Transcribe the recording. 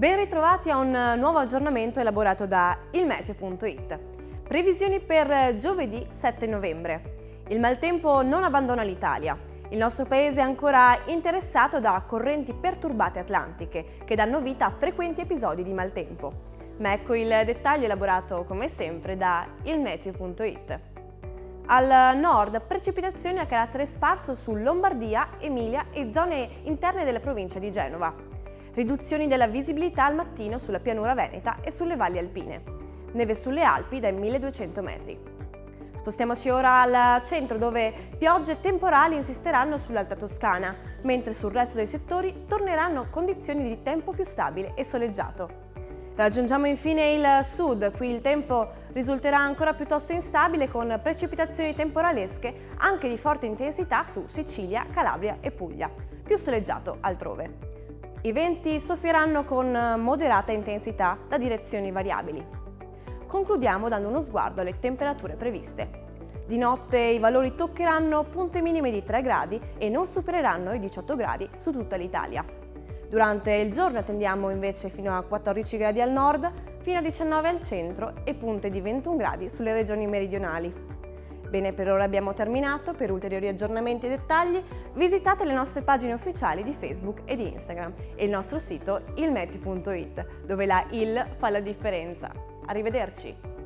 Ben ritrovati a un nuovo aggiornamento elaborato da ilmeteo.it. Previsioni per giovedì 7 novembre. Il maltempo non abbandona l'Italia. Il nostro paese è ancora interessato da correnti perturbate atlantiche che danno vita a frequenti episodi di maltempo. Ma ecco il dettaglio elaborato come sempre da ilmeteo.it. Al nord precipitazioni a carattere sparso su Lombardia, Emilia e zone interne della provincia di Genova riduzioni della visibilità al mattino sulla pianura veneta e sulle valli alpine, neve sulle Alpi dai 1200 metri. Spostiamoci ora al centro dove piogge temporali insisteranno sull'Alta Toscana, mentre sul resto dei settori torneranno condizioni di tempo più stabile e soleggiato. Raggiungiamo infine il sud, qui il tempo risulterà ancora piuttosto instabile con precipitazioni temporalesche anche di forte intensità su Sicilia, Calabria e Puglia, più soleggiato altrove. I venti soffieranno con moderata intensità da direzioni variabili. Concludiamo dando uno sguardo alle temperature previste. Di notte i valori toccheranno punte minime di 3 gradi e non supereranno i 18 gradi su tutta l'Italia. Durante il giorno attendiamo invece fino a 14 gradi al nord, fino a 19 al centro e punte di 21 gradi sulle regioni meridionali. Bene, per ora abbiamo terminato. Per ulteriori aggiornamenti e dettagli visitate le nostre pagine ufficiali di Facebook e di Instagram e il nostro sito ilmeti.it, dove la IL fa la differenza. Arrivederci!